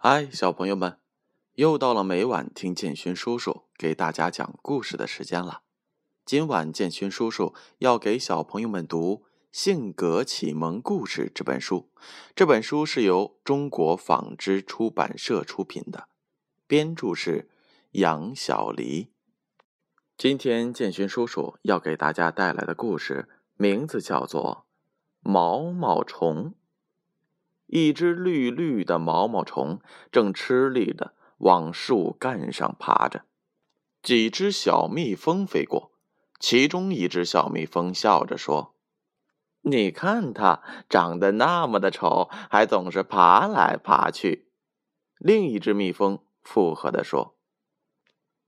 嗨，小朋友们，又到了每晚听建勋叔叔给大家讲故事的时间了。今晚建勋叔叔要给小朋友们读《性格启蒙故事》这本书。这本书是由中国纺织出版社出品的，编著是杨小黎。今天建勋叔叔要给大家带来的故事名字叫做《毛毛虫》。一只绿绿的毛毛虫正吃力的往树干上爬着，几只小蜜蜂飞过，其中一只小蜜蜂笑着说：“你看它长得那么的丑，还总是爬来爬去。”另一只蜜蜂附和的说：“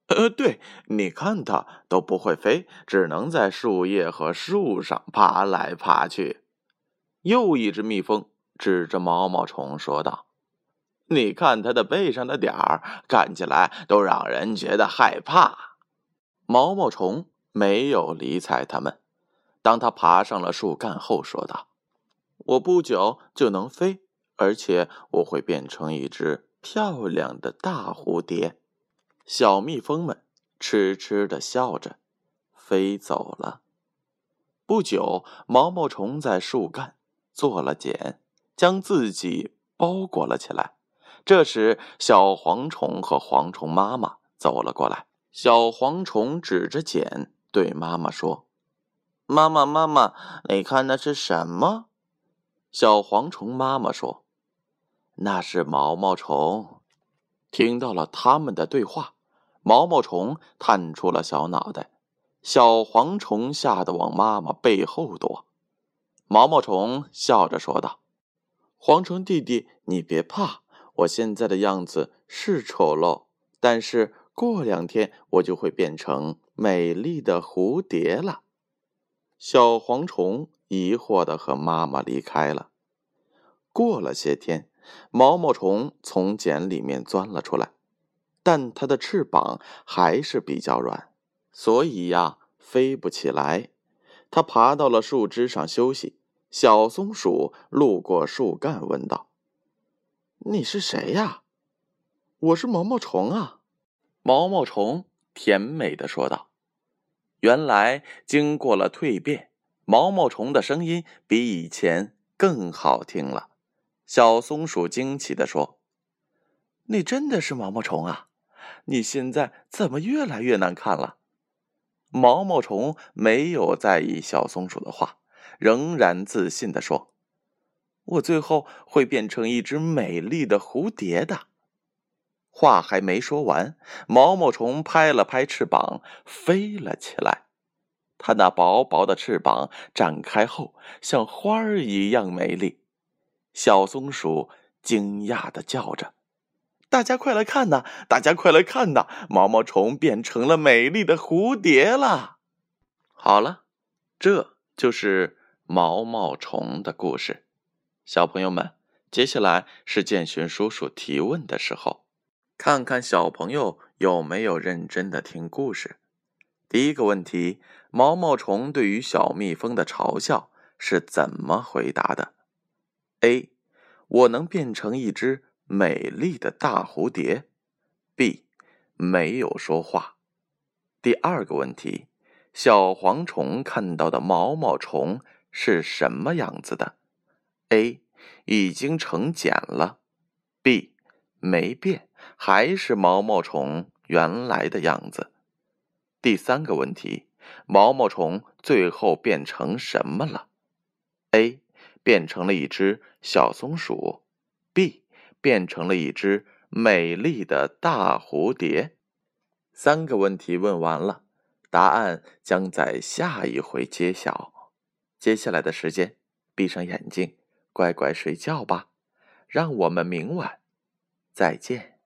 呃，对，你看它都不会飞，只能在树叶和树上爬来爬去。”又一只蜜蜂。指着毛毛虫说道：“你看它的背上的点儿，看起来都让人觉得害怕。”毛毛虫没有理睬他们。当他爬上了树干后，说道：“我不久就能飞，而且我会变成一只漂亮的大蝴蝶。”小蜜蜂们痴痴的笑着，飞走了。不久，毛毛虫在树干做了茧。将自己包裹了起来。这时，小蝗虫和蝗虫妈妈走了过来。小蝗虫指着茧对妈妈说：“妈妈，妈妈，你看那是什么？”小蝗虫妈妈说：“那是毛毛虫。”听到了他们的对话，毛毛虫探出了小脑袋。小蝗虫吓得往妈妈背后躲。毛毛虫笑着说道。蝗虫弟弟，你别怕，我现在的样子是丑陋，但是过两天我就会变成美丽的蝴蝶了。小蝗虫疑惑的和妈妈离开了。过了些天，毛毛虫从茧里面钻了出来，但它的翅膀还是比较软，所以呀，飞不起来。它爬到了树枝上休息。小松鼠路过树干，问道：“你是谁呀？”“我是毛毛虫啊。”毛毛虫甜美的说道。原来，经过了蜕变，毛毛虫的声音比以前更好听了。小松鼠惊奇的说：“你真的是毛毛虫啊？你现在怎么越来越难看了？”毛毛虫没有在意小松鼠的话。仍然自信地说：“我最后会变成一只美丽的蝴蝶的。”话还没说完，毛毛虫拍了拍翅膀，飞了起来。它那薄薄的翅膀展开后，像花儿一样美丽。小松鼠惊讶的叫着：“大家快来看呐！大家快来看呐！毛毛虫变成了美丽的蝴蝶了！”好了，这就是。毛毛虫的故事，小朋友们，接下来是建勋叔叔提问的时候，看看小朋友有没有认真的听故事。第一个问题：毛毛虫对于小蜜蜂的嘲笑是怎么回答的？A. 我能变成一只美丽的大蝴蝶。B. 没有说话。第二个问题：小蝗虫看到的毛毛虫。是什么样子的？A. 已经成茧了。B. 没变，还是毛毛虫原来的样子。第三个问题：毛毛虫最后变成什么了？A. 变成了一只小松鼠。B. 变成了一只美丽的大蝴蝶。三个问题问完了，答案将在下一回揭晓。接下来的时间，闭上眼睛，乖乖睡觉吧。让我们明晚再见。